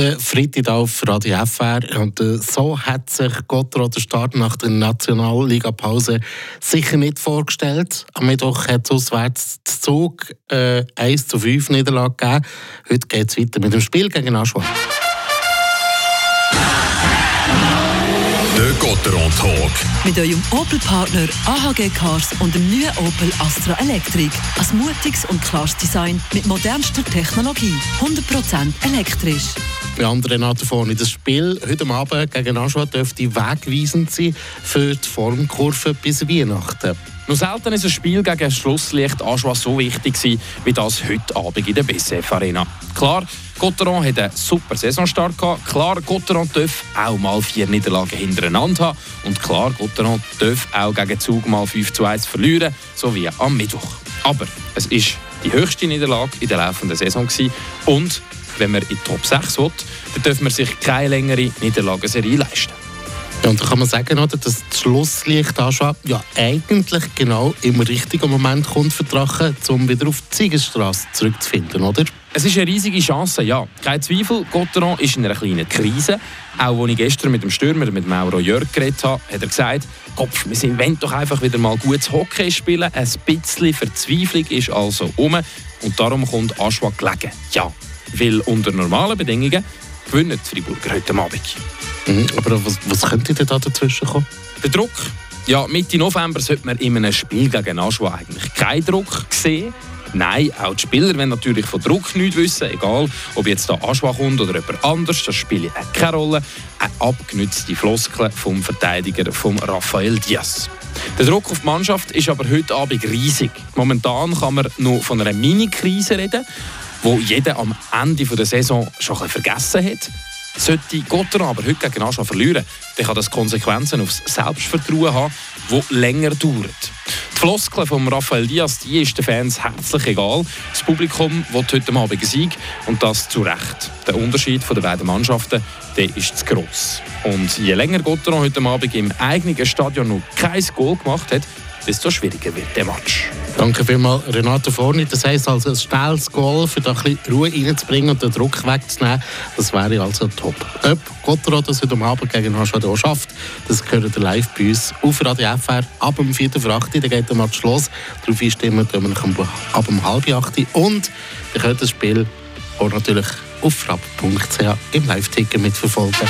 Der Freitag auf Radio FR. Und äh, so hat sich Gottrod den Start nach der Nationalliga-Pause sicher nicht vorgestellt. Am Mittwoch hat es auswärts Zug äh, 1 zu 5 Niederlage gegeben. Heute geht es weiter mit dem Spiel gegen Aschua. Der Gotteron Talk. Mit eurem Opel-Partner AHG Cars und dem neuen Opel Astra Electric. Ein mutiges und klares Design mit modernster Technologie. 100% elektrisch. Bei anderen Renato vorne. Das Spiel heute Abend gegen Aschua dürfte wegweisend sein für die Formkurve bis Weihnachten. Noch selten ist ein Spiel gegen Schlusslicht Aschua so wichtig gewesen, wie das heute Abend in der BCF Arena. Klar, Gotteron hat einen super Saisonstart gehabt. Klar, Gotteron darf auch mal vier Niederlagen hintereinander haben. Und klar, Gotteron darf auch gegen Zug mal 5 zu 1 verlieren, so wie am Mittwoch. Aber es ist die höchste Niederlage in der laufenden Saison gewesen. Und wenn man in die Top 6 will, dann darf man sich keine längere Niederlagenserie leisten. Ja, und da kann man sagen, oder, dass das Schlusslicht Aschua ja eigentlich genau im richtigen Moment kommt für Drachen, um wieder auf die Siegesstraße zurückzufinden, oder? Es ist eine riesige Chance, ja. Kein Zweifel, Gotteron ist in einer kleinen Krise. Auch als ich gestern mit dem Stürmer, mit Mauro Jörg geredet habe, hat er gesagt, Kopf, wir sind, wollen doch einfach wieder mal gutes Hockey spielen. Ein bisschen Verzweiflung ist also um und darum kommt Aschwa gelegen. Ja, weil unter normalen Bedingungen gewinnen die Freiburger heute Abend. Mhm, aber was, was könnte denn da dazwischen kommen? Der Druck. Ja, Mitte November sollte man in einem Spiel gegen Aschwa eigentlich keinen Druck sehen. Nein, auch die Spieler wollen natürlich von Druck nichts wissen, egal ob jetzt da Aschwa kommt oder jemand anders, das spielt keine Rolle. Eine abgenützte Floskel vom Verteidiger von Rafael Diaz. Der Druck auf die Mannschaft ist aber heute Abend riesig. Momentan kann man nur von einer Mini-Krise reden, wo jeder am Ende der Saison schon vergessen hat. Sollte Gotter aber heute gegen Aschwa verlieren, dann kann das Konsequenzen aufs Selbstvertrauen haben, das länger dauert. Die Floskel von Rafael Diaz die ist den Fans herzlich egal. Das Publikum will heute Abend Sieg und das zu Recht. Der Unterschied der beiden Mannschaften der ist zu gross. Und je länger Gotteron heute Abend im eigenen Stadion noch kein Goal gemacht hat, desto schwieriger wird der Match. Danke vielmals, Renato Forni. Das heisst also, ein schnelles Goal, für da ein bisschen Ruhe reinzubringen und den Druck wegzunehmen, das wäre also top. Ob Gotteron das heute Abend gegen Haschado schafft, das gehört live bei uns auf Radio FR ab dem 4. für 8. Dann geht der Match los. Darauf einstimmen wir ab dem halb 8. Und ihr könnt das Spiel auch natürlich auf frapp.ch im Live-Ticker mitverfolgen.